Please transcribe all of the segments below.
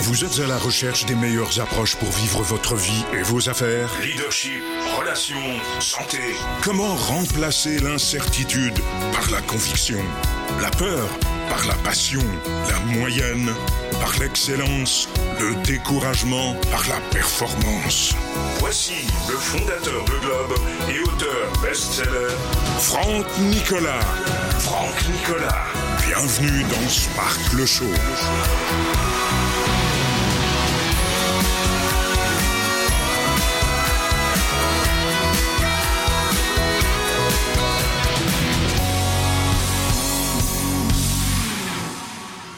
Vous êtes à la recherche des meilleures approches pour vivre votre vie et vos affaires Leadership, relations, santé. Comment remplacer l'incertitude par la conviction La peur par la passion La moyenne par l'excellence Le découragement par la performance? Voici le fondateur de Globe et auteur best-seller, Franck Nicolas. Franck Nicolas. Bienvenue dans Spark le Show.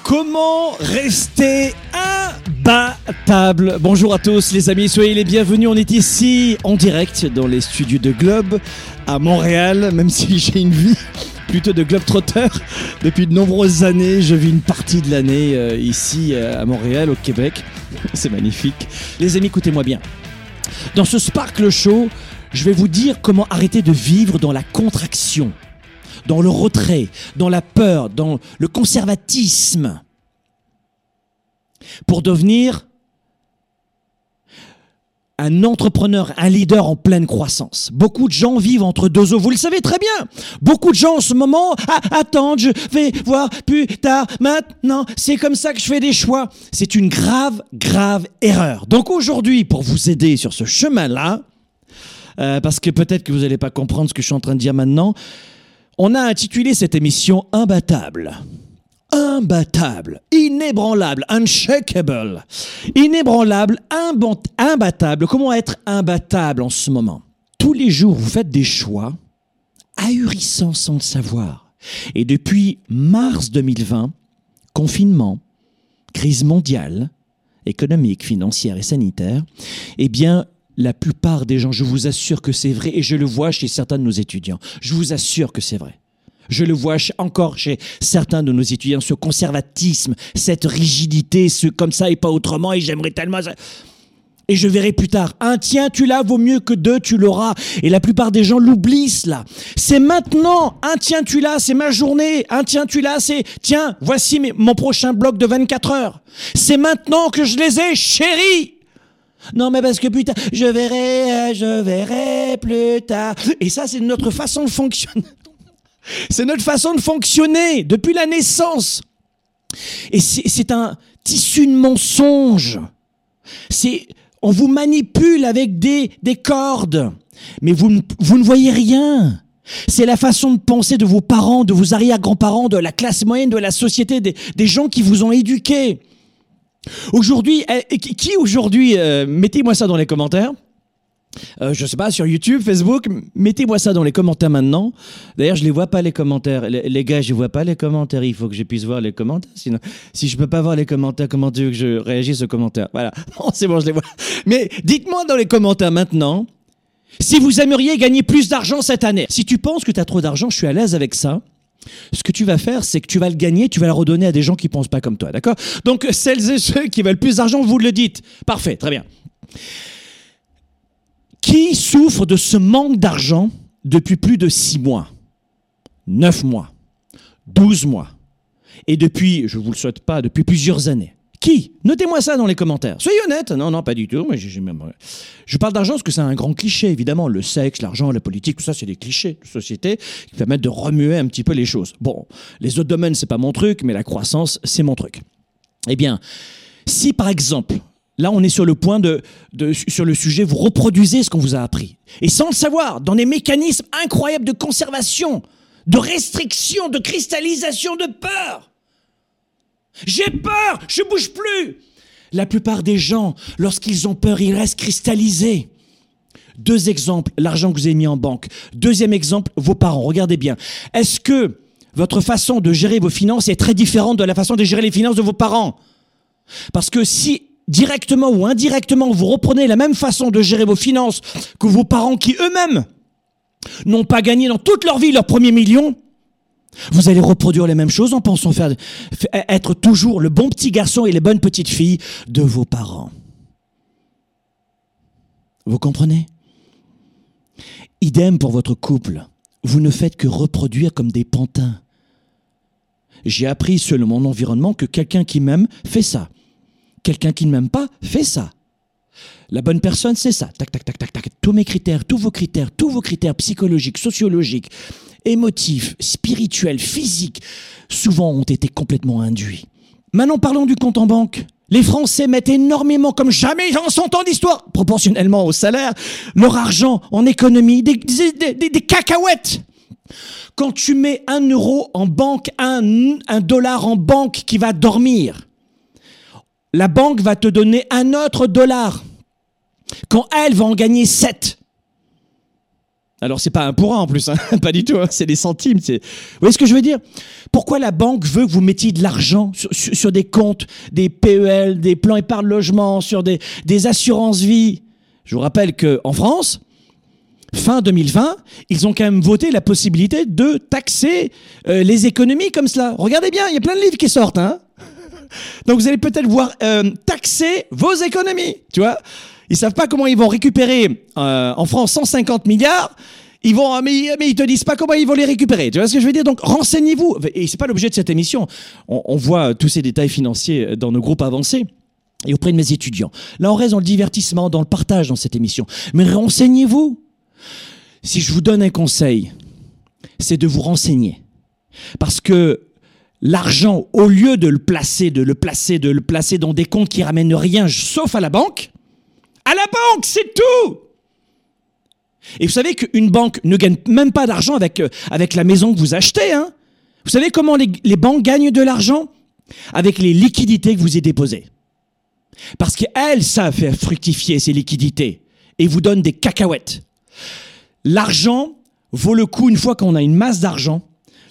Comment rester imbattable Bonjour à tous les amis, soyez les bienvenus. On est ici en direct dans les studios de Globe à Montréal, même si j'ai une vie plutôt de globe trotteur depuis de nombreuses années. Je vis une partie de l'année euh, ici euh, à Montréal, au Québec. C'est magnifique. Les amis, écoutez-moi bien. Dans ce Sparkle Show, je vais vous dire comment arrêter de vivre dans la contraction dans le retrait, dans la peur, dans le conservatisme, pour devenir un entrepreneur, un leader en pleine croissance. Beaucoup de gens vivent entre deux eaux, vous le savez très bien. Beaucoup de gens en ce moment ah, attendent, je vais voir plus tard, maintenant, c'est comme ça que je fais des choix. C'est une grave, grave erreur. Donc aujourd'hui, pour vous aider sur ce chemin-là, euh, parce que peut-être que vous n'allez pas comprendre ce que je suis en train de dire maintenant, on a intitulé cette émission Imbattable. Imbattable, inébranlable, unshakable, inébranlable, imbattable. Comment être imbattable en ce moment? Tous les jours, vous faites des choix ahurissants sans le savoir. Et depuis mars 2020, confinement, crise mondiale, économique, financière et sanitaire, eh bien, la plupart des gens, je vous assure que c'est vrai, et je le vois chez certains de nos étudiants, je vous assure que c'est vrai. Je le vois encore chez certains de nos étudiants, ce conservatisme, cette rigidité, ce comme ça et pas autrement, et j'aimerais tellement... Ça. Et je verrai plus tard, un tiens, tu l'as, vaut mieux que deux, tu l'auras. Et la plupart des gens l'oublient cela. C'est maintenant, un tiens, tu l'as, c'est ma journée. Un tiens, tu l'as, c'est tiens, voici mon prochain bloc de 24 heures. C'est maintenant que je les ai, chéris. Non, mais parce que putain, je verrai, je verrai plus tard. Et ça, c'est notre façon de fonctionner. C'est notre façon de fonctionner depuis la naissance. Et c'est un tissu de mensonges. On vous manipule avec des, des cordes, mais vous, vous ne voyez rien. C'est la façon de penser de vos parents, de vos arrière-grands-parents, de la classe moyenne, de la société, des, des gens qui vous ont éduqués. Aujourd'hui, eh, qui aujourd'hui, euh, mettez-moi ça dans les commentaires. Euh, je sais pas, sur YouTube, Facebook, mettez-moi ça dans les commentaires maintenant. D'ailleurs, je les vois pas les commentaires. Les, gars, je vois pas les commentaires. Il faut que je puisse voir les commentaires. Sinon, si je peux pas voir les commentaires, comment tu veux que je réagisse aux commentaires? Voilà. c'est bon, je les vois. Mais dites-moi dans les commentaires maintenant si vous aimeriez gagner plus d'argent cette année. Si tu penses que tu as trop d'argent, je suis à l'aise avec ça. Ce que tu vas faire, c'est que tu vas le gagner, tu vas le redonner à des gens qui pensent pas comme toi, d'accord? Donc celles et ceux qui veulent plus d'argent, vous le dites. Parfait, très bien. Qui souffre de ce manque d'argent depuis plus de six mois, neuf mois, douze mois, et depuis, je vous le souhaite pas, depuis plusieurs années? Qui? Notez-moi ça dans les commentaires. Soyez honnête. Non, non, pas du tout. Je parle d'argent parce que c'est un grand cliché, évidemment. Le sexe, l'argent, la politique, tout ça, c'est des clichés de société qui permettent de remuer un petit peu les choses. Bon, les autres domaines, c'est pas mon truc, mais la croissance, c'est mon truc. Eh bien, si par exemple, là, on est sur le point de, sur le sujet, vous reproduisez ce qu'on vous a appris. Et sans le savoir, dans des mécanismes incroyables de conservation, de restriction, de cristallisation de peur. J'ai peur, je bouge plus. La plupart des gens, lorsqu'ils ont peur, ils restent cristallisés. Deux exemples, l'argent que vous avez mis en banque. Deuxième exemple, vos parents. Regardez bien. Est-ce que votre façon de gérer vos finances est très différente de la façon de gérer les finances de vos parents? Parce que si directement ou indirectement vous reprenez la même façon de gérer vos finances que vos parents qui eux-mêmes n'ont pas gagné dans toute leur vie leur premier million, vous allez reproduire les mêmes choses en pensant faire, être toujours le bon petit garçon et les bonnes petites filles de vos parents. Vous comprenez? Idem pour votre couple. Vous ne faites que reproduire comme des pantins. J'ai appris selon mon environnement que quelqu'un qui m'aime fait ça. Quelqu'un qui ne m'aime pas fait ça. La bonne personne, c'est ça. Tac, tac, tac, tac, tac. Tous mes critères, tous vos critères, tous vos critères psychologiques, sociologiques, émotifs, spirituels, physiques, souvent ont été complètement induits. Maintenant, parlons du compte en banque. Les Français mettent énormément, comme jamais en 100 ans d'histoire, proportionnellement au salaire, leur argent en économie, des, cacahuètes. Quand tu mets un euro en banque, un dollar en banque qui va dormir, la banque va te donner un autre dollar. Quand elle va en gagner 7. Alors c'est pas un pour un en plus, hein. pas du tout, hein. c'est des centimes. Vous voyez ce que je veux dire? Pourquoi la banque veut que vous mettiez de l'argent sur, des comptes, des PEL, des plans épargne logement, sur des, des assurances vie? Je vous rappelle qu'en France, fin 2020, ils ont quand même voté la possibilité de taxer euh, les économies comme cela. Regardez bien, il y a plein de livres qui sortent. Hein Donc vous allez peut-être voir euh, taxer vos économies, tu vois ils savent pas comment ils vont récupérer euh, en France 150 milliards. Ils vont, mais, mais ils te disent pas comment ils vont les récupérer. Tu vois ce que je veux dire? Donc renseignez-vous. Et c'est pas l'objet de cette émission. On, on voit tous ces détails financiers dans nos groupes avancés et auprès de mes étudiants. Là, on reste dans le divertissement, dans le partage dans cette émission. Mais renseignez-vous. Si je vous donne un conseil, c'est de vous renseigner. Parce que l'argent, au lieu de le placer, de le placer, de le placer dans des comptes qui ramènent rien, sauf à la banque, à la banque, c'est tout Et vous savez qu'une banque ne gagne même pas d'argent avec, euh, avec la maison que vous achetez. Hein vous savez comment les, les banques gagnent de l'argent? Avec les liquidités que vous y déposez. Parce qu'elles savent faire fructifier ces liquidités et vous donnent des cacahuètes. L'argent vaut le coup une fois qu'on a une masse d'argent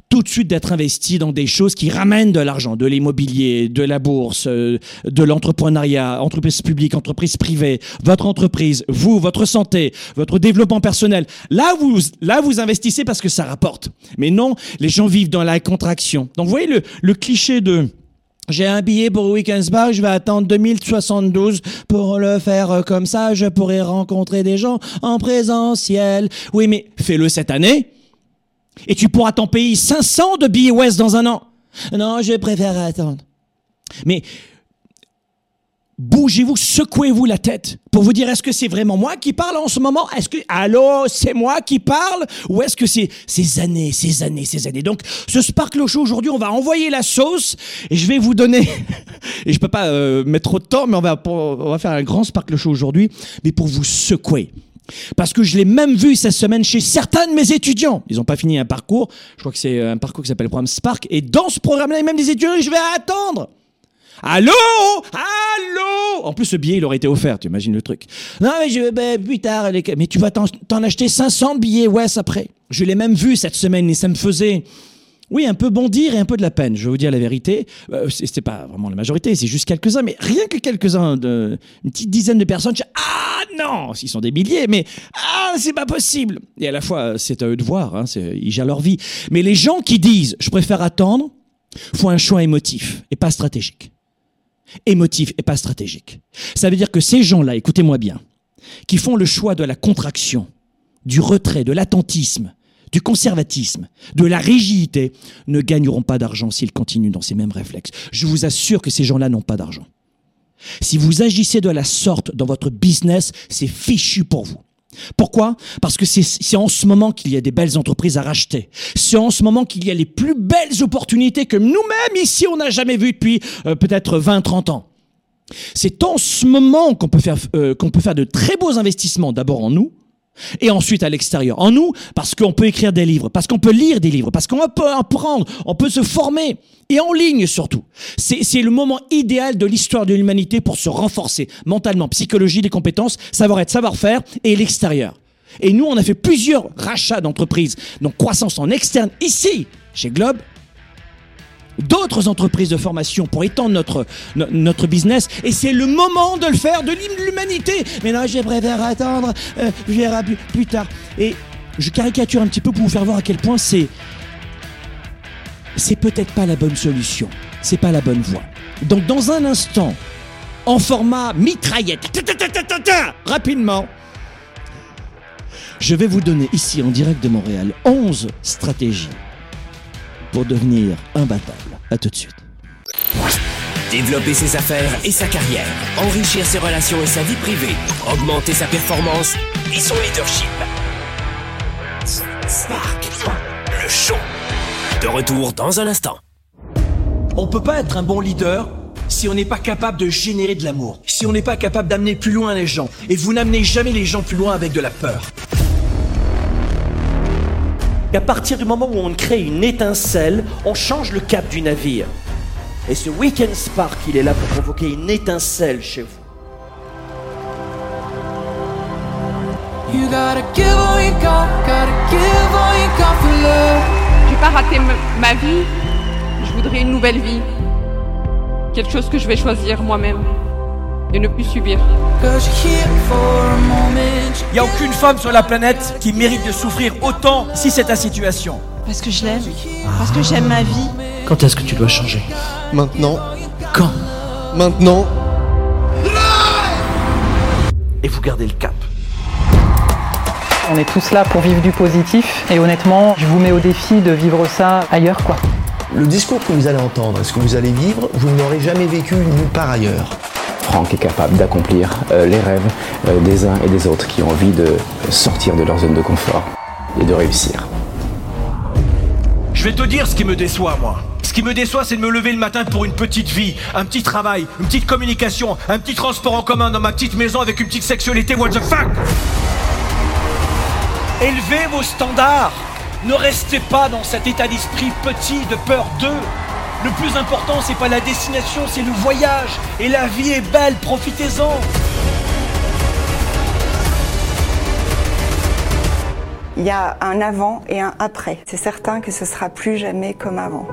tout de suite d'être investi dans des choses qui ramènent de l'argent, de l'immobilier, de la bourse, euh, de l'entrepreneuriat, entreprise publique, entreprise privée, votre entreprise, vous, votre santé, votre développement personnel. Là, vous, là, vous investissez parce que ça rapporte. Mais non, les gens vivent dans la contraction. Donc, vous voyez le, le cliché de j'ai un billet pour Weekend Spa, je vais attendre 2072 pour le faire comme ça, je pourrai rencontrer des gens en présentiel. Oui, mais fais-le cette année et tu pourras t'en payer 500 de billets West dans un an. Non, je préfère attendre. Mais bougez-vous, secouez-vous la tête pour vous dire est-ce que c'est vraiment moi qui parle en ce moment? Est-ce que allô, c'est moi qui parle? Ou est-ce que c'est ces années, ces années, ces années? Donc ce Sparkle Show aujourd'hui, on va envoyer la sauce et je vais vous donner et je peux pas euh, mettre trop de temps mais on va on va faire un grand Sparkle Show aujourd'hui mais pour vous secouer. Parce que je l'ai même vu cette semaine chez certains de mes étudiants. Ils n'ont pas fini un parcours. Je crois que c'est un parcours qui s'appelle le programme Spark. Et dans ce programme-là, même des étudiants, je vais attendre. Allô? Allô? En plus, ce billet, il aurait été offert, tu imagines le truc. Non, mais je ben, plus tard, mais tu vas t'en acheter 500 billets, ouais, après. Je l'ai même vu cette semaine et ça me faisait oui, un peu bondir et un peu de la peine, je vais vous dire la vérité. Euh, C'était pas vraiment la majorité, c'est juste quelques-uns, mais rien que quelques-uns, une petite dizaine de personnes. Ah non, s'ils sont des milliers, mais ah c'est pas possible. Et à la fois, c'est à eux de voir, hein, ils gèrent leur vie. Mais les gens qui disent, je préfère attendre, font un choix émotif et pas stratégique. Émotif et pas stratégique. Ça veut dire que ces gens-là, écoutez-moi bien, qui font le choix de la contraction, du retrait, de l'attentisme, du conservatisme, de la rigidité, ne gagneront pas d'argent s'ils continuent dans ces mêmes réflexes. Je vous assure que ces gens-là n'ont pas d'argent. Si vous agissez de la sorte dans votre business, c'est fichu pour vous. Pourquoi? Parce que c'est en ce moment qu'il y a des belles entreprises à racheter. C'est en ce moment qu'il y a les plus belles opportunités que nous-mêmes ici, on n'a jamais vues depuis euh, peut-être 20-30 ans. C'est en ce moment qu'on peut, euh, qu'on peut faire de très beaux investissements, d'abord en nous, et ensuite à l'extérieur. En nous, parce qu'on peut écrire des livres, parce qu'on peut lire des livres, parce qu'on peut apprendre, on peut se former, et en ligne surtout. C'est le moment idéal de l'histoire de l'humanité pour se renforcer mentalement, psychologie, des compétences, savoir-être, savoir-faire, et l'extérieur. Et nous, on a fait plusieurs rachats d'entreprises, donc croissance en externe ici, chez Globe, d'autres entreprises de formation pour étendre notre, business. Et c'est le moment de le faire, de l'humanité. Mais non, je préfère attendre, euh, je verrai plus, plus tard. Et je caricature un petit peu pour vous faire voir à quel point c'est. C'est peut-être pas la bonne solution. C'est pas la bonne voie. Donc, dans un instant, en format mitraillette, rapidement, je vais vous donner ici en direct de Montréal 11 stratégies pour devenir imbattable. À tout de suite. Développer ses affaires et sa carrière, enrichir ses relations et sa vie privée, augmenter sa performance et son leadership. Spark, le show. De retour dans un instant. On peut pas être un bon leader si on n'est pas capable de générer de l'amour, si on n'est pas capable d'amener plus loin les gens. Et vous n'amenez jamais les gens plus loin avec de la peur. À partir du moment où on crée une étincelle, on change le cap du navire. Et ce Weekend Spark, il est là pour provoquer une étincelle chez vous. You gotta give all you got, gotta give all you got for love. J'ai pas raté ma vie, je voudrais une nouvelle vie. Quelque chose que je vais choisir moi-même et ne plus subir. Il n'y a aucune femme sur la planète qui mérite de souffrir autant si c'est ta situation. Parce que je l'aime. Parce que j'aime ma vie. Quand est-ce que tu dois changer? Maintenant, Quand? Maintenant, Et vous gardez le cap. On est tous là pour vivre du positif et honnêtement, je vous mets au défi de vivre ça ailleurs quoi. le discours que vous allez entendre, ce que vous allez vivre, vous ne l'aurez jamais vécu nulle part ailleurs. Franck est capable d'accomplir euh, les rêves euh, des uns et des autres qui ont envie de sortir de leur zone de confort et de réussir. Je vais te dire ce qui me déçoit, moi. Ce qui me déçoit, c'est de me lever le matin pour une petite vie, un petit travail, une petite communication, un petit transport en commun dans ma petite maison avec une petite sexualité. What the fuck? Élevez vos standards. Ne restez pas dans cet état d'esprit petit de peur d'eux. Le plus important, c'est pas la destination, c'est le voyage. Et la vie est belle, profitez-en. Il y a un avant et un après. C'est certain que ce sera plus jamais comme avant.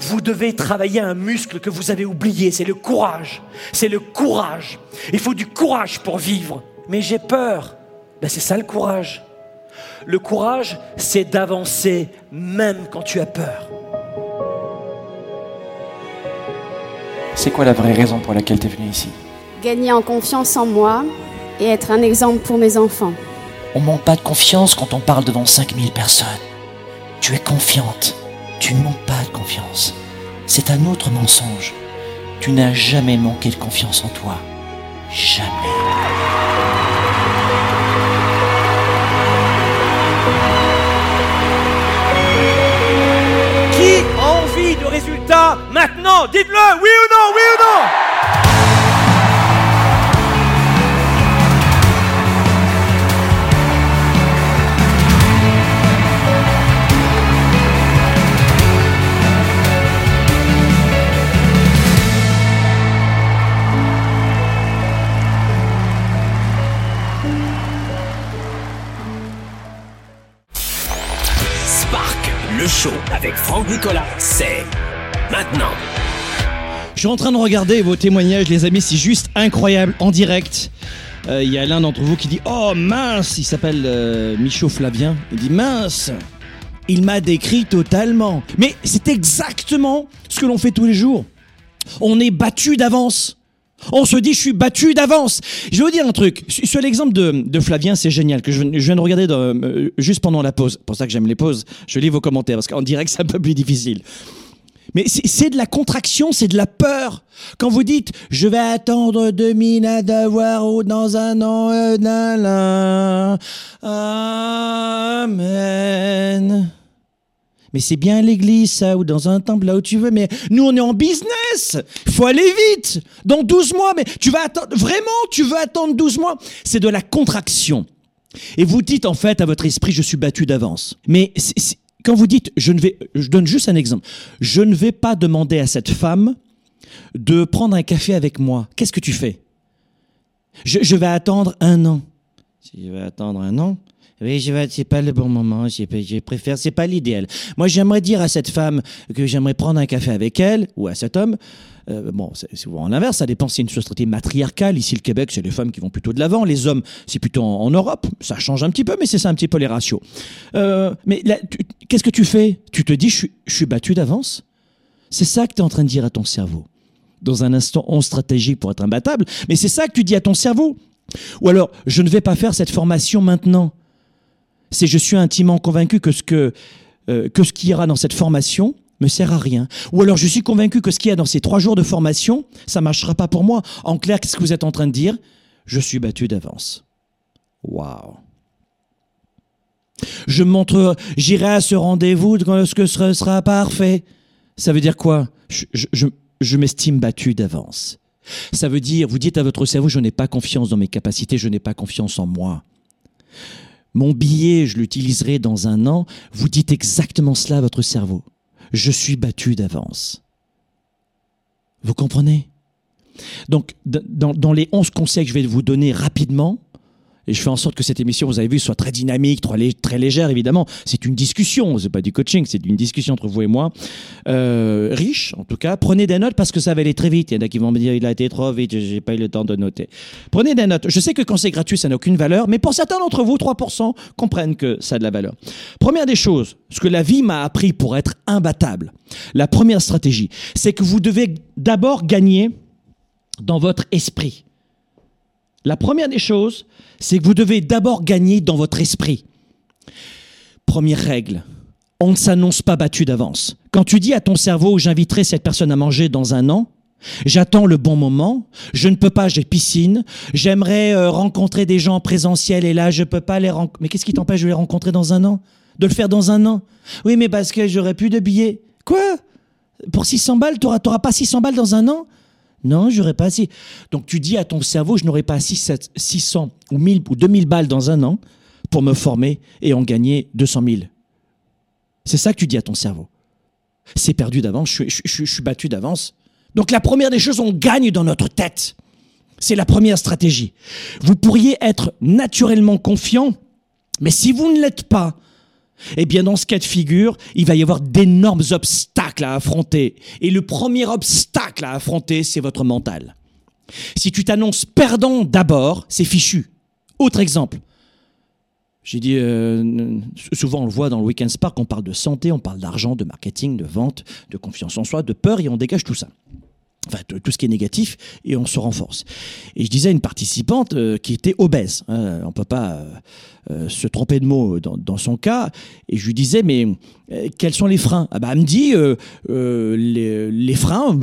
Vous devez travailler un muscle que vous avez oublié, c'est le courage. C'est le courage. Il faut du courage pour vivre. Mais j'ai peur. Ben c'est ça le courage. Le courage, c'est d'avancer même quand tu as peur. C'est quoi la vraie raison pour laquelle tu es venu ici? Gagner en confiance en moi et être un exemple pour mes enfants. On manque pas de confiance quand on parle devant 5000 personnes. Tu es confiante. Tu ne manques pas de confiance. C'est un autre mensonge. Tu n'as jamais manqué de confiance en toi. Jamais. De résultats. Maintenant Dites-le, oui ou non, oui ou non avec Franck Nicolas, c'est maintenant. Je suis en train de regarder vos témoignages, les amis, c'est juste incroyable en direct. Euh, Il y a l'un d'entre vous qui dit Oh mince, il s'appelle euh, Michaud Flavien. Il dit Mince, il m'a décrit totalement. Mais c'est exactement ce que l'on fait tous les jours. On est battu d'avance. On se dit, je suis battu d'avance. Je vais vous dire un truc. Sur l'exemple de, de Flavien, c'est génial, que je, viens de regarder euh, juste pendant la pause. C'est pour ça que j'aime les pauses. Je lis vos commentaires, parce qu'en direct, c'est un peu plus difficile. Mais c'est de la contraction, c'est de la peur. Quand vous dites je vais attendre 2000 à devoir ou dans un an, euh. Amen. Mais c'est bien à l'église, ça, ou dans un temple, là où tu veux. Mais nous, on est en business. Faut aller vite. Dans 12 mois. Mais tu vas attendre. Vraiment, tu veux attendre 12 mois? C'est de la contraction. Et vous dites, en fait, à votre esprit, je suis battu d'avance. Mais quand vous dites, je ne vais. Je donne juste un exemple. Je ne vais pas demander à cette femme de prendre un café avec moi. Qu'est-ce que tu fais? Je vais attendre un an. Si je vais attendre un an, oui, je vais, c'est pas le bon moment. Je, préfère, c'est pas l'idéal. Moi, j'aimerais dire à cette femme que j'aimerais prendre un café avec elle ou à cet homme. Euh, bon, c'est souvent l'inverse. Ça dépend. C'est une société matriarcale. Ici, le Québec, c'est les femmes qui vont plutôt de l'avant. Les hommes, c'est plutôt en, Europe. Ça change un petit peu, mais c'est ça un petit peu les ratios. Euh, mais qu'est-ce que tu fais? Tu te dis, je je suis battu d'avance? C'est ça que tu es en train de dire à ton cerveau. Dans un instant, on stratégie pour être imbattable, mais c'est ça que tu dis à ton cerveau. Ou alors, je ne vais pas faire cette formation maintenant. C'est je suis intimement convaincu que ce que, euh, que ce qu'il y aura dans cette formation me sert à rien. Ou alors je suis convaincu que ce qu'il y a dans ces trois jours de formation, ça marchera pas pour moi. En clair, qu'est-ce que vous êtes en train de dire? Je suis battu d'avance. Waouh. Je montre, j'irai à ce rendez-vous lorsque ce sera parfait. Ça veut dire quoi? Je, je m'estime battu d'avance. Ça veut dire, vous dites à votre cerveau, je n'ai pas confiance dans mes capacités, je n'ai pas confiance en moi. Mon billet, je l'utiliserai dans un an. Vous dites exactement cela à votre cerveau. Je suis battu d'avance. Vous comprenez? Donc, dans, dans, les 11 conseils que je vais vous donner rapidement, et je fais en sorte que cette émission, vous avez vu, soit très dynamique, très légère, évidemment. C'est une discussion, c'est pas du coaching, c'est une discussion entre vous et moi. Euh, riche, en tout cas. Prenez des notes parce que ça va aller très vite. Il y en a qui vont me dire, il a été trop vite, j'ai pas eu le temps de noter. Prenez des notes. Je sais que quand c'est gratuit, ça n'a aucune valeur, mais pour certains d'entre vous, 3% comprennent que ça a de la valeur. Première des choses, ce que la vie m'a appris pour être imbattable, la première stratégie, c'est que vous devez d'abord gagner dans votre esprit. La première des choses, c'est que vous devez d'abord gagner dans votre esprit. Première règle, on ne s'annonce pas battu d'avance. Quand tu dis à ton cerveau, j'inviterai cette personne à manger dans un an, J'attends le bon moment. Je ne peux pas, j'ai piscine. J'aimerais euh, rencontrer des gens présentiels et là, je peux pas les rencontrer. Mais qu'est-ce qui t'empêche de les rencontrer dans un an? De le faire dans un an? Oui, mais parce que j'aurais plus de billets. Quoi? Pour 600 balles, tu n'auras pas 600 balles dans un an? Non, j'aurais pas assez. Donc tu dis à ton cerveau, je n'aurai pas 600 ou 1000 ou 2000 balles dans un an pour me former et en gagner 200 000. C'est ça que tu dis à ton cerveau. C'est perdu d'avance, je, je, suis battu d'avance. Donc la première des choses, on gagne dans notre tête. C'est la première stratégie. Vous pourriez être naturellement confiant, mais si vous ne l'êtes pas, eh bien, dans ce cas de figure, il va y avoir d'énormes obstacles à affronter. Et le premier obstacle à affronter, c'est votre mental. Si tu t'annonces perdant d'abord, c'est fichu. Autre exemple. J'ai dit, euh, souvent on le voit dans le Weekend Spark, on parle de santé, on parle d'argent, de marketing, de vente, de confiance en soi, de peur, et on dégage tout ça enfin tout ce qui est négatif, et on se renforce. Et je disais à une participante euh, qui était obèse, hein, on peut pas euh, euh, se tromper de mots dans, son cas, et je lui disais, mais quels sont les freins? Ah bah, Elle me dit, les, freins,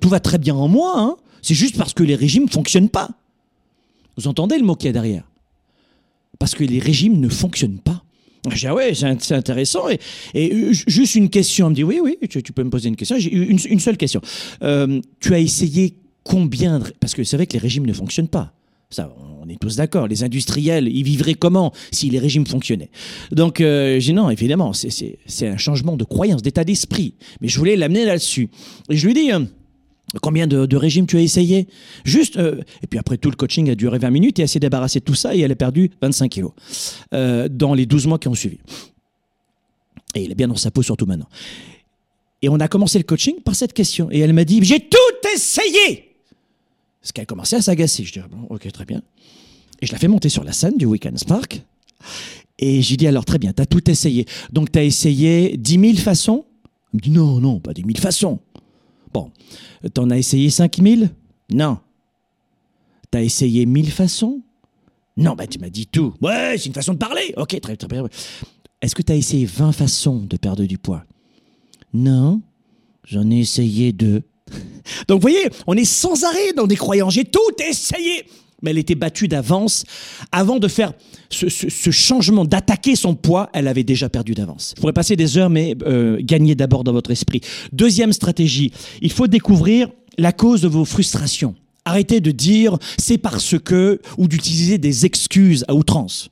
tout va très bien en moi, hein. c'est juste parce que les régimes ne fonctionnent pas. Vous entendez le mot qu'il y a derrière? Parce que les régimes ne fonctionnent pas. Je dis, ah ouais, c'est intéressant. Et, juste une question. Elle me dit, oui, oui, tu, peux me poser une question. J'ai une, seule question. Euh, tu as essayé combien de... Parce que c'est vrai que les régimes ne fonctionnent pas. Ça, on est tous d'accord. Les industriels, ils vivraient comment si les régimes fonctionnaient? Donc, euh, j'ai non, évidemment, c'est un changement de croyance, d'état d'esprit. Mais je voulais l'amener là-dessus. Et je lui dis... Combien de, régimes tu as essayé? Juste, euh, et puis après tout le coaching a duré 20 minutes et elle s'est débarrassée de tout ça et elle a perdu 25 kilos euh, dans les 12 mois qui ont suivi. Et elle est bien dans sa peau surtout maintenant. Et on a commencé le coaching par cette question. Et elle m'a dit, j'ai tout essayé Parce qu'elle a commencé à s'agacer. Je dis, bon, ok, très bien. Et je la fais monter sur la scène du Weekend Spark. Et j'ai dit, alors très bien, tu as tout essayé. Donc tu as essayé 10 000 façons? Elle me dit, non, non, pas 10 000 façons. Bon, t'en as essayé 5000 Non. T'as essayé 1000 façons? Non, bah tu m'as dit tout. Ouais, c'est une façon de parler. Ok, très très bien. Est-ce que t'as essayé 20 façons de perdre du poids? Non, j'en ai essayé deux. Donc vous voyez, on est sans arrêt dans des croyances. J'ai tout essayé mais elle était battue d'avance. Avant de faire ce, changement, d'attaquer son poids, elle avait déjà perdu d'avance. Vous pourrez passer des heures, mais euh, gagnez d'abord dans votre esprit. Deuxième stratégie, il faut découvrir la cause de vos frustrations. Arrêtez de dire c'est parce que ou d'utiliser des excuses à outrance.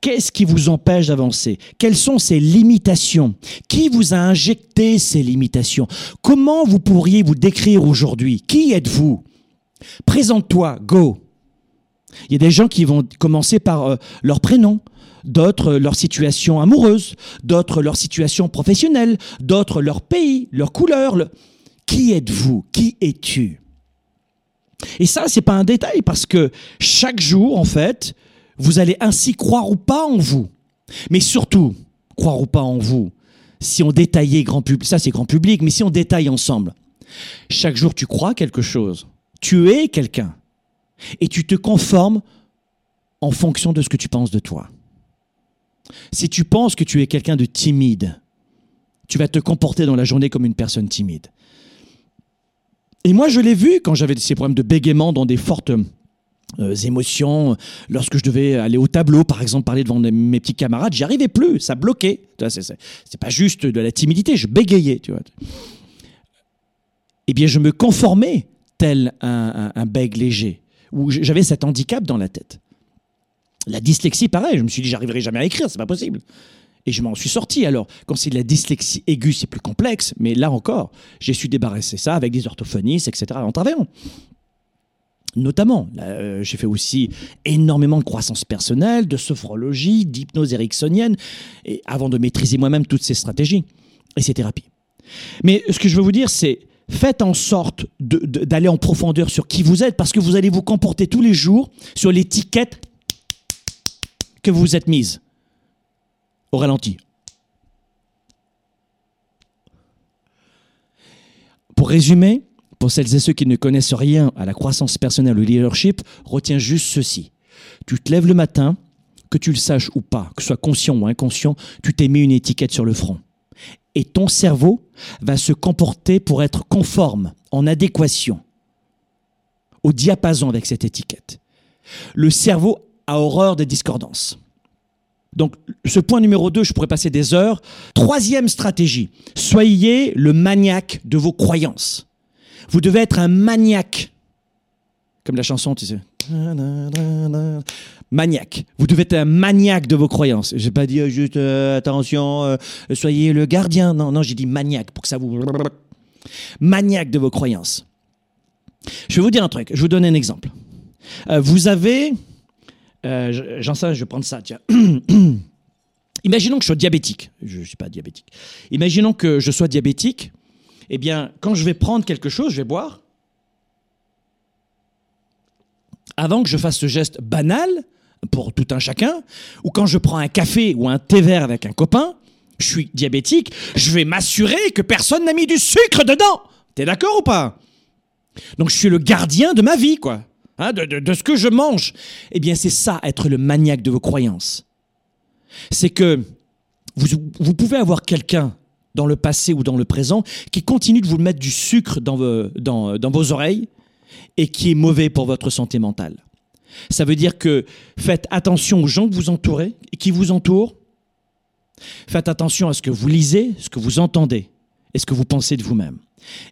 Qu'est-ce qui vous empêche d'avancer? Quelles sont ces limitations? Qui vous a injecté ces limitations? Comment vous pourriez vous décrire aujourd'hui? Qui êtes-vous? Présente-toi, go il y a des gens qui vont commencer par euh, leur prénom, d'autres leur situation amoureuse, d'autres leur situation professionnelle, d'autres leur pays, leur couleur. Qui êtes-vous? Qui es-tu? Et ça, c'est pas un détail parce que chaque jour, en fait, vous allez ainsi croire ou pas en vous. Mais surtout, croire ou pas en vous. Si on détaillait grand public, ça c'est grand public, mais si on détaille ensemble, chaque jour tu crois quelque chose, tu es quelqu'un et tu te conformes en fonction de ce que tu penses de toi. Si tu penses que tu es quelqu'un de timide, Tu vas te comporter dans la journée comme une personne timide. Et moi, je l'ai vu quand j'avais ces problèmes de bégaiement dans des fortes euh, émotions, lorsque je devais aller au tableau, par exemple, parler devant mes petits camarades, j'y arrivais plus, ça bloquait. C'est pas juste de la timidité, je bégayais, tu vois. Eh bien, je me conformais tel un, un, bègue léger, où j'avais cet handicap dans la tête. La dyslexie, pareil, je me suis dit, j'arriverai jamais à écrire, c'est pas possible. Et je m'en suis sorti. Alors, quand c'est de la dyslexie aiguë, c'est plus complexe, mais là encore, j'ai su débarrasser ça avec des orthophonistes, etc., en travaillant. Notamment, euh, j'ai fait aussi énormément de croissance personnelle, de sophrologie, d'hypnose ericksonienne, et avant de maîtriser moi-même toutes ces stratégies et ces thérapies. Mais ce que je veux vous dire, c'est faites en sorte d'aller en profondeur sur qui vous êtes, parce que vous allez vous comporter tous les jours sur l'étiquette que vous êtes mise au ralenti. Pour résumer, pour celles et ceux qui ne connaissent rien à la croissance personnelle ou leadership, retiens juste ceci. Tu te lèves le matin, que tu le saches ou pas, que ce soit conscient ou inconscient, tu t'es mis une étiquette sur le front. Et ton cerveau va se comporter pour être conforme, en adéquation, au diapason avec cette étiquette. Le cerveau a horreur des discordances. Donc, ce point numéro 2, je pourrais passer des heures. Troisième stratégie, soyez le maniaque de vos croyances. Vous devez être un maniaque. Comme la chanson, tu sais. Maniaque. Vous devez être un maniaque de vos croyances. Je n'ai pas dit euh, juste euh, attention, euh, soyez le gardien. Non, non, j'ai dit maniaque pour que ça vous. Maniaque de vos croyances. Je vais vous dire un truc. Je vais vous donner un exemple. vous avez j'en sais, je vais prendre ça, tiens. Imaginons que je sois diabétique. Je ne suis pas diabétique. Imaginons que je sois diabétique. Eh bien, quand je vais prendre quelque chose, je vais boire. Avant que je fasse ce geste banal, pour tout un chacun, ou quand je prends un café ou un thé vert avec un copain, je suis diabétique, je vais m'assurer que personne n'a mis du sucre dedans. T'es d'accord ou pas? Donc je suis le gardien de ma vie, quoi. Hein, de, ce que je mange. Eh bien, c'est ça, être le maniaque de vos croyances. C'est que vous, pouvez avoir quelqu'un dans le passé ou dans le présent qui continue de vous mettre du sucre dans vos, oreilles et qui est mauvais pour votre santé mentale. Ça veut dire que faites attention aux gens que vous entourez qui vous entourent. Faites attention à ce que vous lisez, ce que vous entendez et ce que vous pensez de vous-même.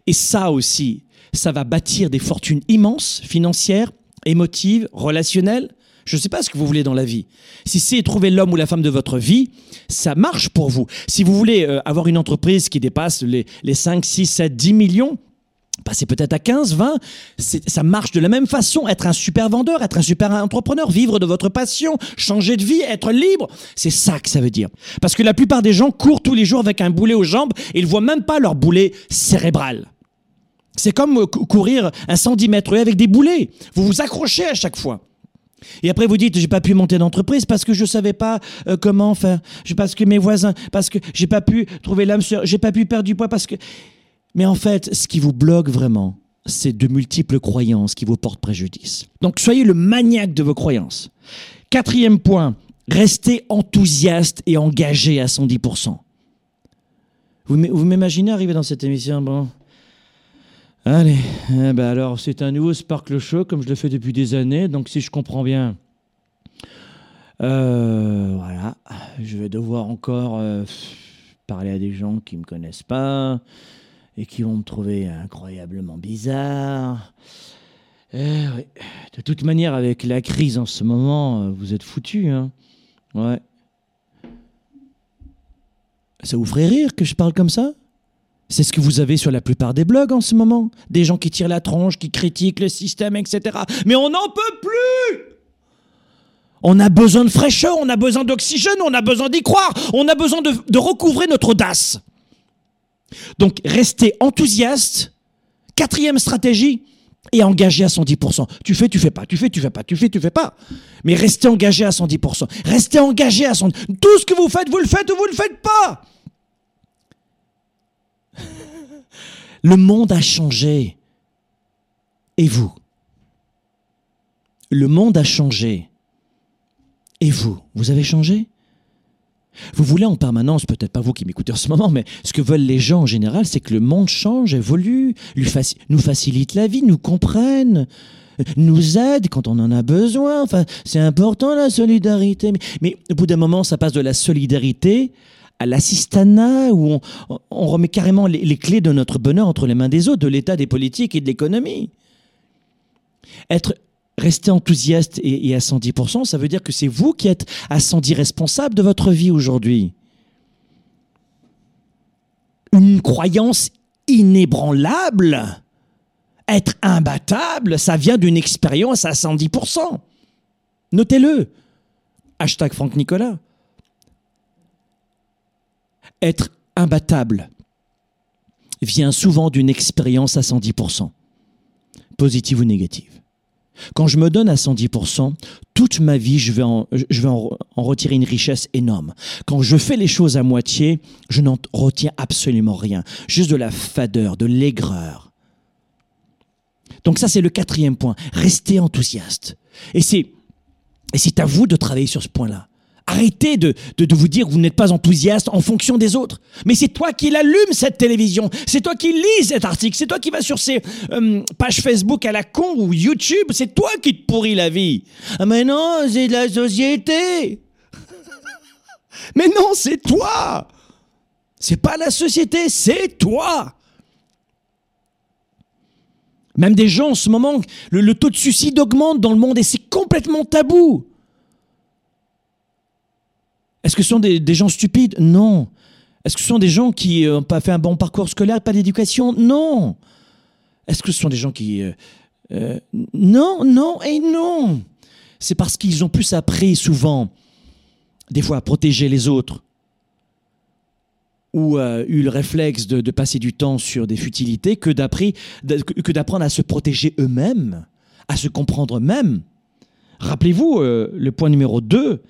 Et ça aussi, ça va bâtir des fortunes immenses, financières, émotives, relationnelles. Je ne sais pas ce que vous voulez dans la vie. Si c'est trouver l'homme ou la femme de votre vie, ça marche pour vous. Si vous voulez euh, avoir une entreprise qui dépasse les, 5, 6, 7, 10 millions, passez peut-être à 15, 20, ça marche de la même façon. Être un super vendeur, être un super entrepreneur, vivre de votre passion, changer de vie, être libre, c'est ça que ça veut dire. Parce que la plupart des gens courent tous les jours avec un boulet aux jambes et ils voient même pas leur boulet cérébral. C'est comme euh, courir un 110 mètres avec des boulets. Vous vous accrochez à chaque fois. Et après vous dites j'ai pas pu monter d'entreprise parce que je savais pas euh, comment faire, parce que mes voisins, parce que j'ai pas pu trouver l'âme sœur, j'ai pas pu perdre du poids parce que. Mais en fait, ce qui vous bloque vraiment, c'est de multiples croyances qui vous portent préjudice. Donc soyez le maniaque de vos croyances. Quatrième point, restez enthousiaste et engagé à 110%. Vous m'imaginez arriver dans cette émission, bon, Allez, eh ben alors c'est un nouveau Sparkle Show comme je le fais depuis des années, donc si je comprends bien, euh, voilà, je vais devoir encore euh, parler à des gens qui ne me connaissent pas et qui vont me trouver incroyablement bizarre. Eh De toute manière, avec la crise en ce moment, vous êtes foutus, hein Ouais. Ça vous ferait rire que je parle comme ça? C'est ce que vous avez sur la plupart des blogs en ce moment. Des gens qui tirent la tronche, qui critiquent le système, etc. Mais on n'en peut plus On a besoin de fraîcheur, on a besoin d'oxygène, on a besoin d'y croire, on a besoin de, recouvrer notre audace. Donc restez enthousiaste. Quatrième stratégie, et engagé à 110%. Tu fais, tu fais pas, tu fais, tu fais pas, tu fais, tu fais pas. Mais restez engagé à 110%. Restez engagé à 110%. Tout ce que vous faites, vous le faites ou vous le faites pas. Le monde a changé. Et vous? Le monde a changé. Et vous? Vous avez changé? Vous voulez en permanence, peut-être pas vous qui m'écoutez en ce moment, mais ce que veulent les gens en général, c'est que le monde change, évolue, nous facilite la vie, nous comprenne, nous aide quand on en a besoin. Enfin, c'est important la solidarité. Mais, au bout d'un moment, ça passe de la solidarité à l'assistanat, où on, on remet carrément les, les clés de notre bonheur entre les mains des autres, de l'État, des politiques et de l'économie. Être Rester enthousiaste et, et à 110%, ça veut dire que c'est vous qui êtes à 110% responsable de votre vie aujourd'hui. Une croyance inébranlable, être imbattable, ça vient d'une expérience à 110%. Notez-le. Hashtag Franck Nicolas. Être imbattable vient souvent d'une expérience à 110%, positive ou négative. Quand je me donne à 110%, toute ma vie, je vais, en, retirer une richesse énorme. Quand je fais les choses à moitié, je n'en retiens absolument rien. Juste de la fadeur, de l'aigreur. Donc ça, c'est le quatrième point. Restez enthousiaste. Et c'est à vous de travailler sur ce point-là. Arrêtez de, de, vous dire que vous n'êtes pas enthousiaste en fonction des autres. Mais c'est toi qui l'allume cette télévision. C'est toi qui lis cet article. C'est toi qui vas sur ces euh, pages Facebook à la con ou YouTube. C'est toi qui te pourris la vie. Ah mais non, c'est la société. mais non, c'est toi. C'est pas la société, c'est toi. Même des gens en ce moment, le, le taux de suicide augmente dans le monde et c'est complètement tabou. Est-ce que ce sont des, gens stupides? Non. Est-ce que ce sont des gens qui n'ont pas fait un bon parcours scolaire, pas d'éducation? Non. Est-ce que ce sont des gens qui... euh, euh, non, non et non. C'est parce qu'ils ont plus appris souvent, des fois, à protéger les autres, ou euh, eu le réflexe de, de passer du temps sur des futilités que d'apprendre à se protéger eux-mêmes, à se comprendre eux-mêmes. Rappelez-vous, euh, le point numéro 2,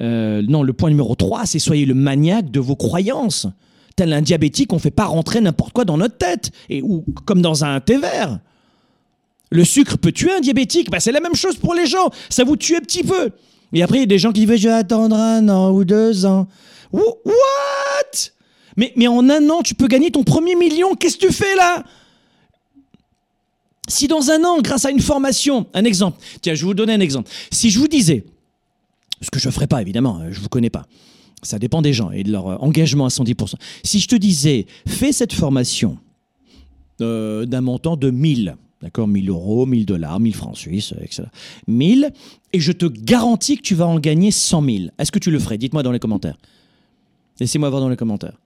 euh, non, le point numéro 3, c'est soyez le maniaque de vos croyances. Tel un diabétique, on ne fait pas rentrer n'importe quoi dans notre tête, et, ou comme dans un thé vert. Le sucre peut tuer un diabétique, bah, c'est la même chose pour les gens, ça vous tue un petit peu. Et après, il y a des gens qui disent, je vais attendre un an ou deux ans. Wh- What? Mais, mais en un an, tu peux gagner ton premier million, qu'est-ce que tu fais là? Si dans un an, grâce à une formation, un exemple, tiens, je vais vous donner un exemple. Si je vous disais, ce que je ne ferai pas évidemment, euh, je ne vous connais pas, ça dépend des gens et de leur euh, engagement à 110%. Si je te disais, fais cette formation euh, d'un montant de 1000, d'accord 1000 euros, 1000 dollars, 1000 francs suisses, etc. 1000, et je te garantis que tu vas en gagner 100 000. Est-ce que tu le ferais? Dites-moi dans les commentaires. Laissez-moi voir dans les commentaires.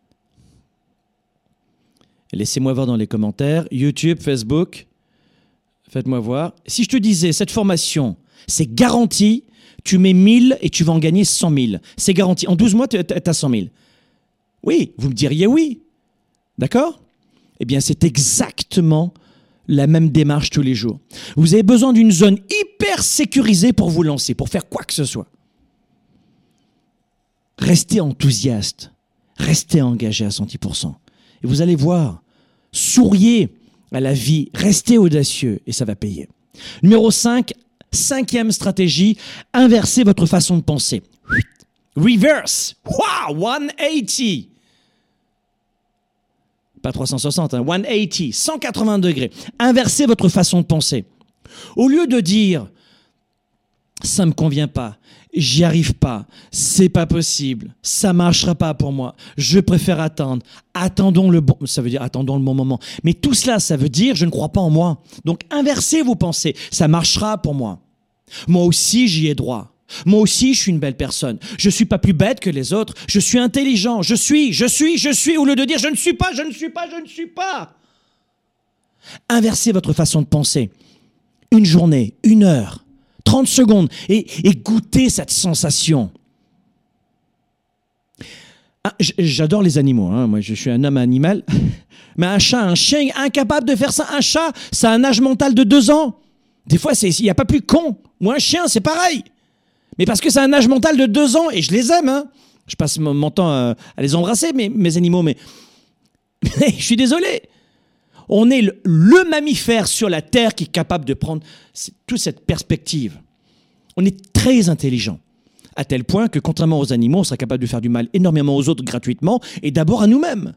Laissez-moi voir dans les commentaires. YouTube, Facebook, faites-moi voir. Si je te disais, cette formation, c'est garanti, tu mets 1000 et tu vas en gagner 100 000. C'est garanti. En 12 mois, tu as 100 000. Oui, vous me diriez oui. D'accord? Eh bien, c'est exactement la même démarche tous les jours. Vous avez besoin d'une zone hyper sécurisée pour vous lancer, pour faire quoi que ce soit. Restez enthousiaste, restez engagé à 110%. Et vous allez voir, souriez à la vie, restez audacieux et ça va payer. Numéro 5, cinquième stratégie, inversez votre façon de penser. Reverse. Wow, 180. Pas 360, hein, 180, 180 degrés. Inversez votre façon de penser. Au lieu de dire ça me convient pas, j'y arrive pas, c'est pas possible, ça marchera pas pour moi, je préfère attendre, attendons le bon, ça veut dire attendons le bon moment. Mais tout cela, ça veut dire je ne crois pas en moi. Donc inversez vos pensées, ça marchera pour moi. Moi aussi, j'y ai droit. Moi aussi, je suis une belle personne. Je suis pas plus bête que les autres. Je suis intelligent. Je suis, je suis, je suis, au lieu de dire je ne suis pas, je ne suis pas, je ne suis pas. Inversez votre façon de penser. Une journée, une heure, 30 secondes et, goûtez cette sensation. Ah, J'adore les animaux, hein. moi je suis un homme animal. Mais un chat, un chien incapable de faire ça, un chat, ça a un âge mental de deux ans. Des fois, il n'y a pas plus con. Ou un chien, c'est pareil. Mais parce que c'est un âge mental de deux ans, et je les aime, hein. je passe mon, temps à, à les embrasser, mes, mes animaux, mais je suis désolé. On est le, mammifère sur la Terre qui est capable de prendre toute cette perspective. On est très intelligent. À tel point que, contrairement aux animaux, on sera capable de faire du mal énormément aux autres gratuitement et d'abord à nous-mêmes.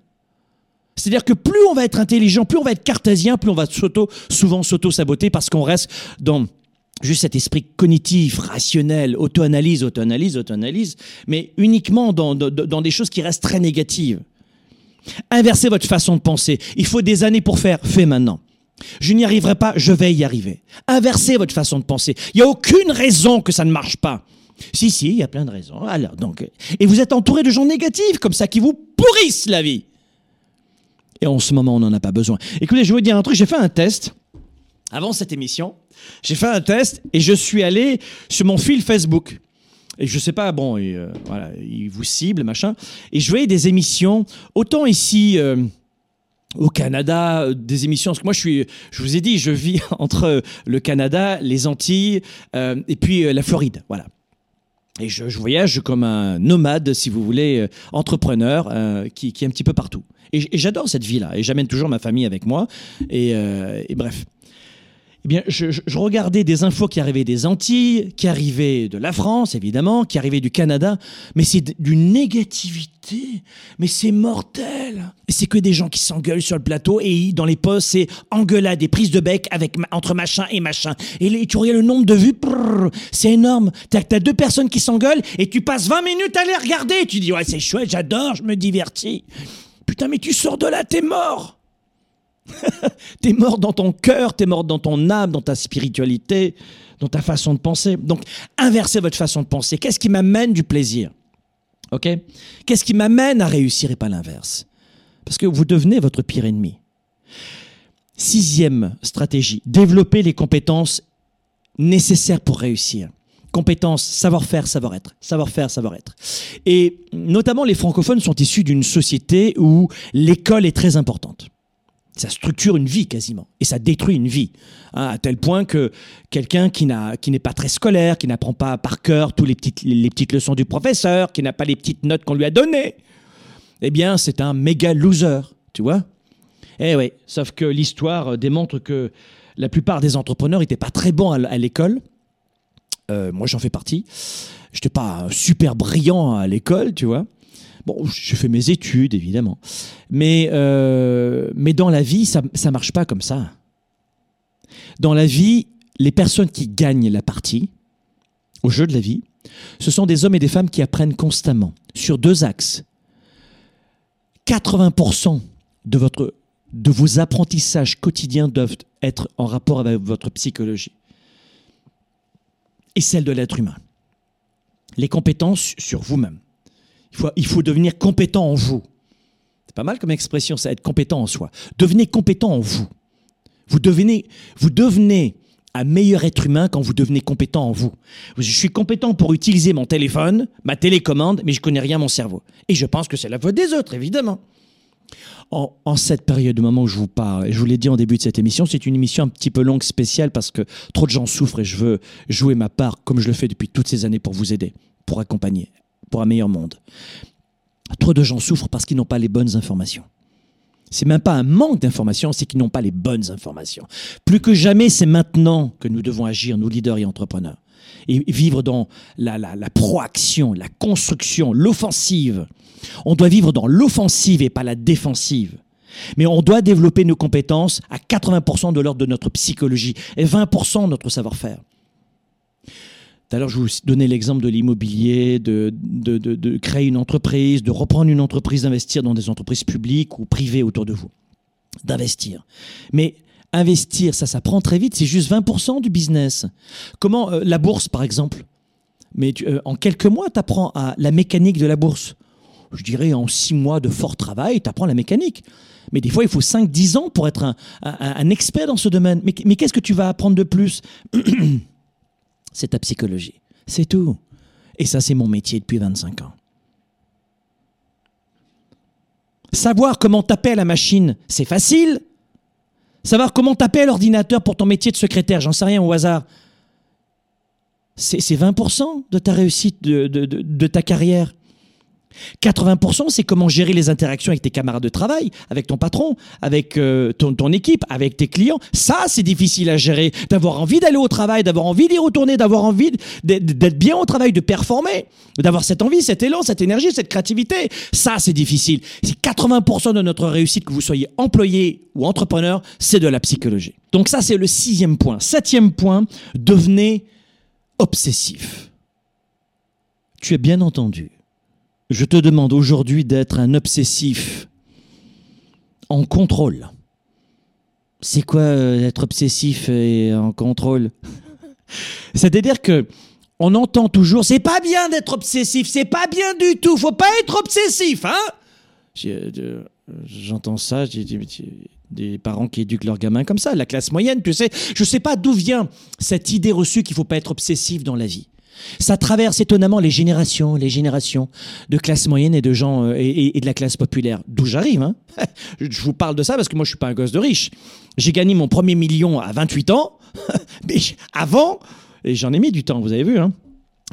C'est-à-dire que plus on va être intelligent, plus on va être cartésien, plus on va s'auto, souvent s'auto-saboter parce qu'on reste dans juste cet esprit cognitif, rationnel, auto-analyse, auto-analyse, auto-analyse, mais uniquement dans- dans des choses qui restent très négatives. Inversez votre façon de penser. Il faut des années pour faire. Fait maintenant. Je n'y arriverai pas, je vais y arriver. Inversez votre façon de penser. Il n'y a aucune raison que ça ne marche pas. Si, si, il y a plein de raisons. Alors, donc, et vous êtes entouré de gens négatifs, comme ça, qui vous pourrissent la vie. Et en ce moment, on n'en a pas besoin. Écoutez, je vais vous dire un truc. J'ai fait un test avant cette émission. J'ai fait un test et je suis allé sur mon fil Facebook. Et je sais pas, bon, et, euh, voilà, il vous cible, machin. Et je voyais des émissions, autant ici euh, au Canada, euh, des émissions. Parce que moi, je suis, je vous ai dit, je vis entre le Canada, les Antilles et puis la Floride. Voilà. Et je, voyage comme un nomade, si vous voulez, entrepreneur, qui, est un petit peu partout. Et, j'adore cette vie-là. Et j'amène toujours ma famille avec moi. Et bref. Eh bien, je, je- regardais des infos qui arrivaient des Antilles, qui arrivaient de la France, évidemment, qui arrivaient du Canada, mais c'est d'une négativité, mais c'est mortel. C'est que des gens qui s'engueulent sur le plateau et dans les posts, c'est engueulade, des prises de bec avec, entre machin et machin. Et tu regardes le nombre de vues, c'est énorme. T'as as deux personnes qui s'engueulent et tu passes 20 minutes à les regarder. Tu dis, ouais, c'est chouette, j'adore, je me divertis. Putain, mais tu sors de là, t'es mort. T'es mort dans ton cœur, t'es mort dans ton âme, dans ta spiritualité, dans ta façon de penser. Donc, inversez votre façon de penser. Qu'est-ce qui m'amène du plaisir? Ok? Qu'est-ce qui m'amène à réussir et pas l'inverse? Parce que vous devenez votre pire ennemi. Sixième stratégie, développer les compétences nécessaires pour réussir. Compétences, savoir-faire, savoir-être. Savoir-faire, savoir-être. Et notamment, les francophones sont issus d'une société où l'école est très importante. Ça structure une vie quasiment. Et ça détruit une vie. hein, à tel point que quelqu'un qui, n'est pas très scolaire, qui n'apprend pas par cœur toutes les petites, les petites leçons du professeur, qui n'a pas les petites notes qu'on lui a données, eh bien, c'est un méga loser. Tu vois Eh oui. Sauf que l'histoire euh, démontre que la plupart des entrepreneurs n'étaient pas très bons à l'école. Euh, moi, j'en fais partie. Je n'étais pas super brillant à l'école, tu vois. Bon, j'ai fait mes études, évidemment. Mais, euh, dans la vie, ça ne marche pas comme ça. Dans la vie, les personnes qui gagnent la partie, au jeu de la vie, ce sont des hommes et des femmes qui apprennent constamment, sur deux axes. 80% de, votre, de vos apprentissages quotidiens doivent être en rapport avec votre psychologie et celle de l'être humain. Les compétences sur vous-même. Il faut, il faut devenir compétent en vous. C'est pas mal comme expression, ça, être compétent en soi. Devenez compétent en vous. Vous devenez, vous devenez un meilleur être humain quand vous devenez compétent en vous. Je suis compétent pour utiliser mon téléphone, ma télécommande, mais je connais rien à mon cerveau. Et je pense que c'est la faute des autres, évidemment. En, cette période, au moment où je vous parle, et je vous l'ai dit en début de cette émission, c'est une émission un petit peu longue, spéciale, parce que trop de gens souffrent et je veux jouer ma part, comme je le fais depuis toutes ces années, pour vous aider, pour accompagner, pour un meilleur monde. Trop de gens souffrent parce qu'ils n'ont pas les bonnes informations. C'est même pas un manque d'informations, c'est qu'ils n'ont pas les bonnes informations. Plus que jamais, c'est maintenant que nous devons agir, nous leaders et entrepreneurs, et vivre dans la, la, la proaction, la construction, l'offensive. On doit vivre dans l'offensive et pas la défensive. Mais on doit développer nos compétences à 80% de l'ordre de notre psychologie et 20% de notre savoir-faire. Tout à l'heure, je vous donnais l'exemple de l'immobilier, de, créer une entreprise, de reprendre une entreprise, d'investir dans des entreprises publiques ou privées autour de vous. D'investir. Mais investir, ça s'apprend très vite, c'est juste 20% du business. Comment euh, la bourse, par exemple? Mais euh, en quelques mois, tu apprends à la mécanique de la bourse. Je dirais en six mois de fort travail, tu apprends la mécanique. Mais des fois, il faut 5-10 ans pour être un, expert dans ce domaine. Mais qu'est-ce que tu vas apprendre de plus? c'est ta psychologie. C'est tout. Et ça, c'est mon métier depuis 25 ans. Savoir comment taper à la machine, c'est facile. Savoir comment taper à l'ordinateur pour ton métier de secrétaire, j'en sais rien au hasard. C'est 20% de ta réussite, de, ta carrière. 80%, c'est comment gérer les interactions avec tes camarades de travail, avec ton patron, avec euh, ton, ton équipe, avec tes clients. Ça, c'est difficile à gérer. D'avoir envie d'aller au travail, d'avoir envie d'y retourner, d'avoir envie d'être bien au travail, de performer, d'avoir cette envie, cet élan, cette énergie, cette créativité. Ça, c'est difficile. C'est 80% de notre réussite, que vous soyez employé ou entrepreneur, c'est de la psychologie. Donc ça, c'est le sixième point. Septième point, devenez obsessif. Tu es bien entendu. Je te demande aujourd'hui d'être un obsessif en contrôle. C'est quoi euh, être obsessif et en contrôle? C'est-à-dire que on entend toujours c'est pas bien d'être obsessif, c'est pas bien du tout, faut pas être obsessif, hein? J'entends ça, j'ai des parents qui éduquent leurs gamins comme ça, la classe moyenne, tu sais. Je sais pas d'où vient cette idée reçue qu'il faut pas être obsessif dans la vie. Ça traverse étonnamment les générations, les générations de classe moyenne et de gens euh, et, de la classe populaire. D'où j'arrive. Hein je vous parle de ça parce que moi je suis pas un gosse de riche. J'ai gagné mon premier million à 28 ans, mais avant, et j'en ai mis du temps, vous avez vu. Hein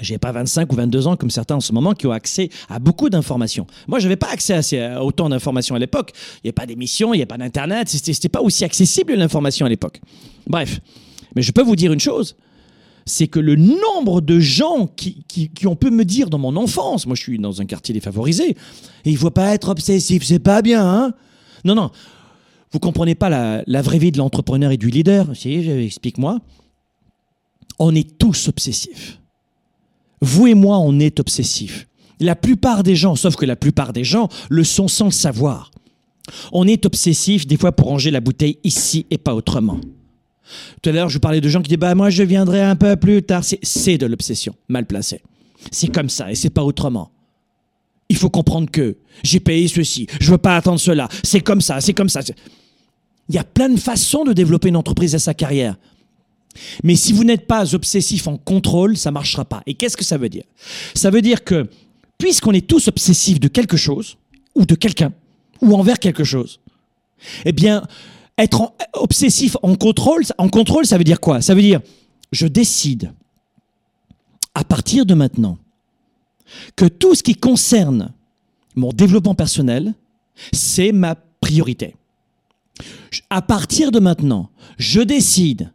j'ai pas 25 ou 22 ans comme certains en ce moment qui ont accès à beaucoup d'informations. Moi, je n'avais pas accès à autant d'informations à l'époque. Il n'y a pas d'émissions, il n'y a pas d'internet, c'était c'était pas aussi accessible l'information à l'époque. Bref, mais je peux vous dire une chose, c'est que le nombre de gens qui, qui, qui me dire dans mon enfance, moi je suis dans un quartier défavorisé, et il faut pas être obsessif, c'est pas bien, hein Non, non, vous comprenez pas la, la vraie vie de l'entrepreneur et du leader? Si, explique-moi. On est tous obsessifs. Vous et moi, on est obsessifs. La plupart des gens, sauf que la plupart des gens, le sont sans le savoir. On est obsessif des fois pour ranger la bouteille ici et pas autrement. Tout à l'heure, je parlais de gens qui disent bah moi je viendrai un peu plus tard. C'est- de l'obsession, mal placée. C'est comme ça et c'est pas autrement. Il faut comprendre que j'ai payé ceci, je veux pas attendre cela. C'est comme ça, c'est comme ça. Il y a plein de façons de développer une entreprise et sa carrière. Mais si vous n'êtes pas obsessif en contrôle, ça marchera pas. Et qu'est-ce que ça veut dire? Ça veut dire que puisqu'on est tous obsessifs de quelque chose ou de quelqu'un ou envers quelque chose, eh bien être en- obsessif en contrôle, en contrôle, ça veut dire quoi? Ça veut dire je décide à partir de maintenant que tout ce qui concerne mon développement personnel, c'est ma priorité. À partir de maintenant, je décide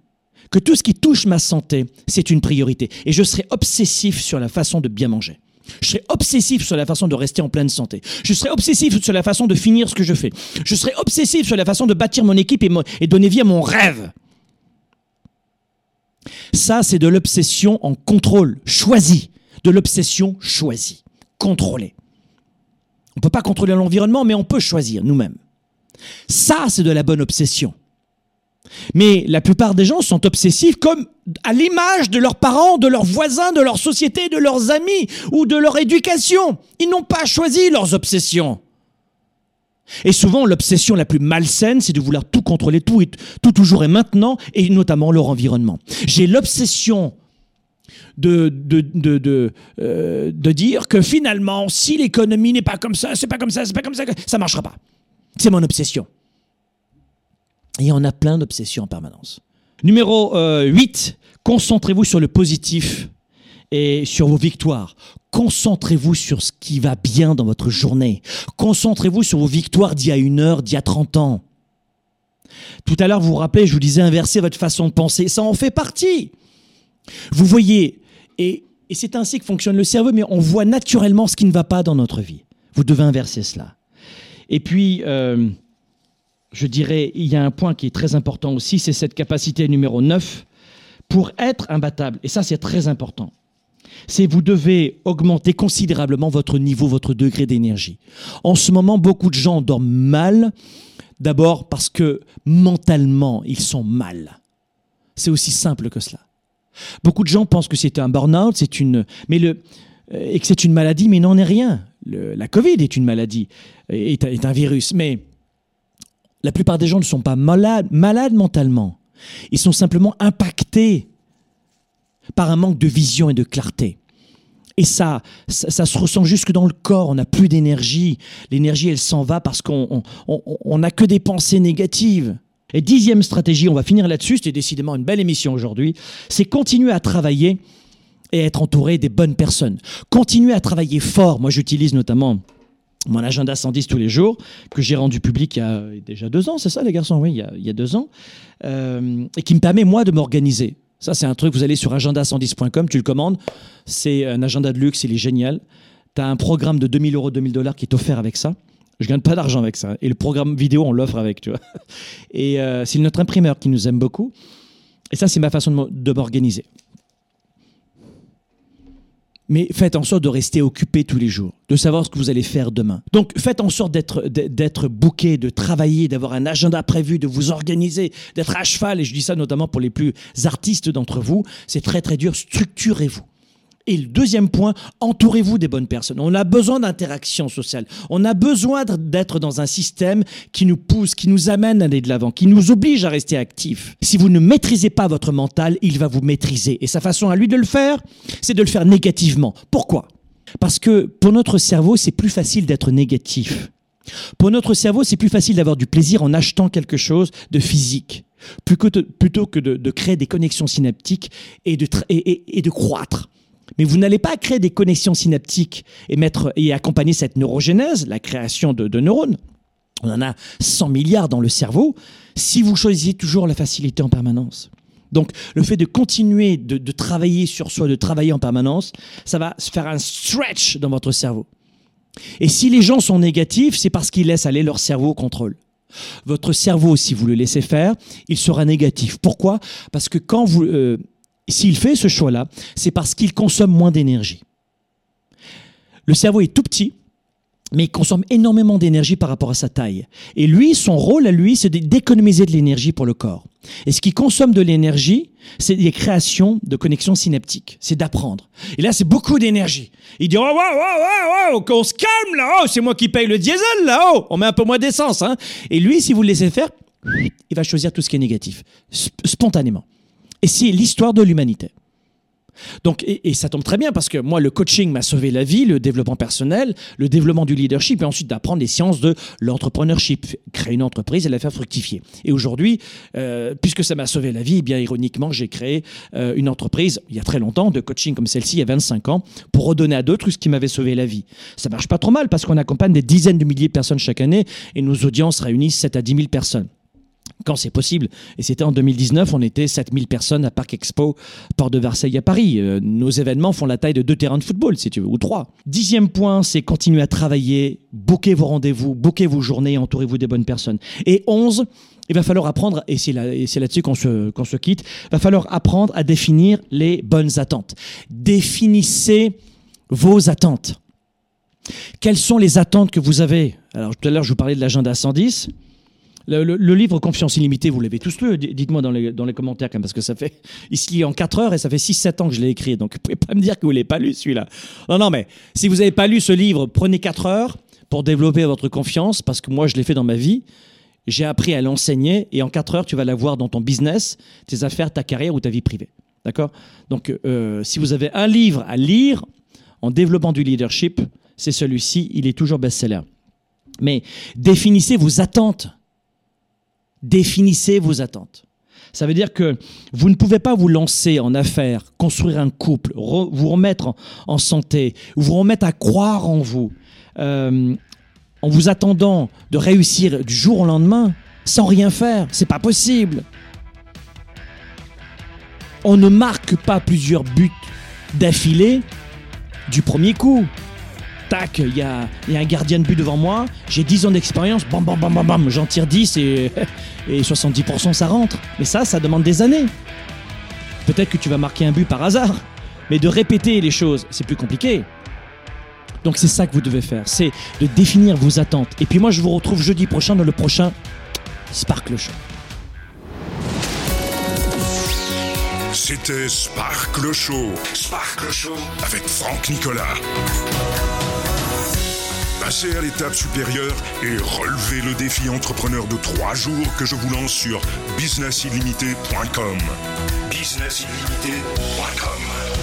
que tout ce qui touche ma santé, c'est une priorité. Et je serai obsessif sur la façon de bien manger. Je serai obsessif sur la façon de rester en pleine santé. Je serai obsessif sur la façon de finir ce que je fais. Je serai obsessif sur la façon de bâtir mon équipe et, donner vie à mon rêve. Ça, c'est de l'obsession en contrôle, choisi. De l'obsession choisie, contrôlée. On ne peut pas contrôler l'environnement, mais on peut choisir nous-mêmes. Ça, c'est de la bonne obsession. Mais la plupart des gens sont obsessifs comme à l'image de leurs parents, de leurs voisins, de leur société, de leurs amis ou de leur éducation. Ils n'ont pas choisi leurs obsessions. Et souvent, l'obsession la plus malsaine, c'est de vouloir tout contrôler, tout, tout toujours et maintenant, et notamment leur environnement. J'ai l'obsession de, de, de, de, euh, de dire que finalement, si l'économie n'est pas comme ça, c'est pas comme ça, c'est pas comme ça, ça marchera pas. C'est mon obsession. Et on a plein d'obsessions en permanence. Numéro euh, 8, concentrez-vous sur le positif et sur vos victoires. Concentrez-vous sur ce qui va bien dans votre journée. Concentrez-vous sur vos victoires d'il y a une heure, d'il y a 30 ans. Tout à l'heure, vous vous rappelez, je vous disais inverser votre façon de penser. Ça en fait partie. Vous voyez, et, c'est ainsi que fonctionne le cerveau, mais on voit naturellement ce qui ne va pas dans notre vie. Vous devez inverser cela. Et puis, euh, je dirais, il y a un point qui est très important aussi, c'est cette capacité numéro 9 pour être imbattable. Et ça, c'est très important. C'est vous devez augmenter considérablement votre niveau, votre degré d'énergie. En ce moment, beaucoup de gens dorment mal, d'abord parce que mentalement, ils sont mal. C'est aussi simple que cela. Beaucoup de gens pensent que c'est un burn-out, c'est une, mais le, euh, et que c'est une maladie, mais n'en est rien. La Covid est une maladie, est, est un virus, mais la plupart des gens ne sont pas malades, mentalement. Ils sont simplement impactés par un manque de vision et de clarté. Et ça, ça, se ressent jusque dans le corps. On n'a plus d'énergie. L'énergie, elle s'en va parce qu'on on- on- n'a que des pensées négatives. Et dixième stratégie, on va finir là-dessus, c'était décidément une belle émission aujourd'hui, c'est continuer à travailler et être entouré des bonnes personnes. Continuez à travailler fort. Moi, j'utilise notamment mon agenda 110 tous les jours, que j'ai rendu public il y a déjà deux ans, c'est ça les garçons? Oui, il y a, deux ans, euh, et qui me permet moi de m'organiser. Ça, c'est un truc, vous allez sur agenda110.com, tu le commandes, c'est un agenda de luxe, il est génial. Tu as un programme de 2000 euros, 2000 dollars qui est offert avec ça. Je gagne pas d'argent avec ça. Et le programme vidéo, on l'offre avec, tu vois. Et euh, c'est notre imprimeur qui nous aime beaucoup. Et ça, c'est ma façon de m'organiser. Mais faites en sorte de rester occupé tous les jours, de savoir ce que vous allez faire demain. Donc faites en sorte d'être d'être de travailler, d'avoir un agenda prévu, de vous organiser, d'être à cheval. Et je dis ça notamment pour les plus artistes d'entre vous. C'est très très dur. Structurez-vous. Et le deuxième point, entourez-vous des bonnes personnes. On a besoin d'interaction sociale. On a besoin d'être dans un système qui nous pousse, qui nous amène à aller de l'avant, qui nous oblige à rester actifs. Si vous ne maîtrisez pas votre mental, il va vous maîtriser. Et sa façon à lui de le faire, c'est de le faire négativement. Pourquoi? Parce que pour notre cerveau, c'est plus facile d'être négatif. Pour notre cerveau, c'est plus facile d'avoir du plaisir en achetant quelque chose de physique, plutôt que de, créer des connexions synaptiques et de croître. Mais vous n'allez pas créer des connexions synaptiques et, mettre, et accompagner cette neurogénèse, la création de, neurones. On en a 100 milliards dans le cerveau si vous choisissez toujours la facilité en permanence. Donc, le fait de continuer de, travailler sur soi, de travailler en permanence, ça va faire un stretch dans votre cerveau. Et si les gens sont négatifs, c'est parce qu'ils laissent aller leur cerveau au contrôle. Votre cerveau, si vous le laissez faire, il sera négatif. Pourquoi? Parce que quand vous, euh, s'il fait ce choix-là, c'est parce qu'il consomme moins d'énergie. Le cerveau est tout petit, mais il consomme énormément d'énergie par rapport à sa taille. Et lui, son rôle à lui, c'est d'économiser de l'énergie pour le corps. Et ce qui consomme de l'énergie, c'est les créations de connexions synaptiques. C'est d'apprendre. Et là, c'est beaucoup d'énergie. Il dit, oh, wow, wow, wow, qu'on se calme là, oh, c'est moi qui paye le diesel là, oh, on met un peu moins d'essence. Hein. Et lui, si vous le laissez faire, il va choisir tout ce qui est négatif, sp- spontanément. Et c'est l'histoire de l'humanité. Donc, et, ça tombe très bien parce que moi, le coaching m'a sauvé la vie, le développement personnel, le développement du leadership et ensuite d'apprendre les sciences de l'entrepreneurship, créer une entreprise et la faire fructifier. Et aujourd'hui, euh, puisque ça m'a sauvé la vie, eh bien ironiquement, j'ai créé euh, une entreprise il y a très longtemps de coaching comme celle-ci, il y a 25 ans, pour redonner à d'autres ce qui m'avait sauvé la vie. Ça marche pas trop mal parce qu'on accompagne des dizaines de milliers de personnes chaque année et nos audiences réunissent 7 à 10 000 personnes quand c'est possible. Et c'était en 2019, on était 7000 personnes à Parc Expo, Port de Versailles à Paris. Euh, nos événements font la taille de deux terrains de football, si tu veux, ou trois. Dixième point, c'est continuer à travailler, booker vos rendez-vous, booker vos journées, entourez-vous des bonnes personnes. Et 11, il va falloir apprendre, et c'est là, là-dessus qu'on se, qu'on se quitte, va falloir apprendre à définir les bonnes attentes. Définissez vos attentes. Quelles sont les attentes que vous avez? Alors tout à l'heure, je vous parlais de l'agenda 110. Le, livre Confiance illimitée, vous l'avez tous lu, dites-moi dans les, commentaires parce que ça fait, il se lit en 4 heures et ça fait 6-7 ans que je l'ai écrit, donc vous pouvez pas me dire que vous l'avez pas lu celui-là. Non, non, mais si vous n'avez pas lu ce livre, prenez 4 heures pour développer votre confiance, parce que moi je l'ai fait dans ma vie, j'ai appris à l'enseigner et en 4 heures tu vas l'avoir dans ton business, tes affaires, ta carrière ou ta vie privée. D'accord? Donc euh, si vous avez un livre à lire en développant du leadership, c'est celui-ci, il est toujours best-seller. Mais définissez vos attentes définissez vos attentes. Ça veut dire que vous ne pouvez pas vous lancer en affaires, construire un couple, vous remettre en, en santé, vous remettre à croire en vous, euh, en vous attendant de réussir du jour au lendemain, sans rien faire. C'est pas possible. On ne marque pas plusieurs buts d'affilée du premier coup. Tac, il y a, un gardien de but devant moi, j'ai 10 ans d'expérience, bam bam bam bam bam, j'en tire 10 et, et 70% ça rentre. Mais ça, ça demande des années. Peut-être que tu vas marquer un but par hasard, mais de répéter les choses, c'est plus compliqué. Donc c'est ça que vous devez faire, c'est de définir vos attentes. Et puis moi, je vous retrouve jeudi prochain dans le prochain Sparkle Show. C'était Sparkle Show. Sparkle Show avec Franck Nicolas. Passez à l'étape supérieure et relevez le défi entrepreneur de trois jours que je vous lance sur businessillimité.com. Businessillimité.com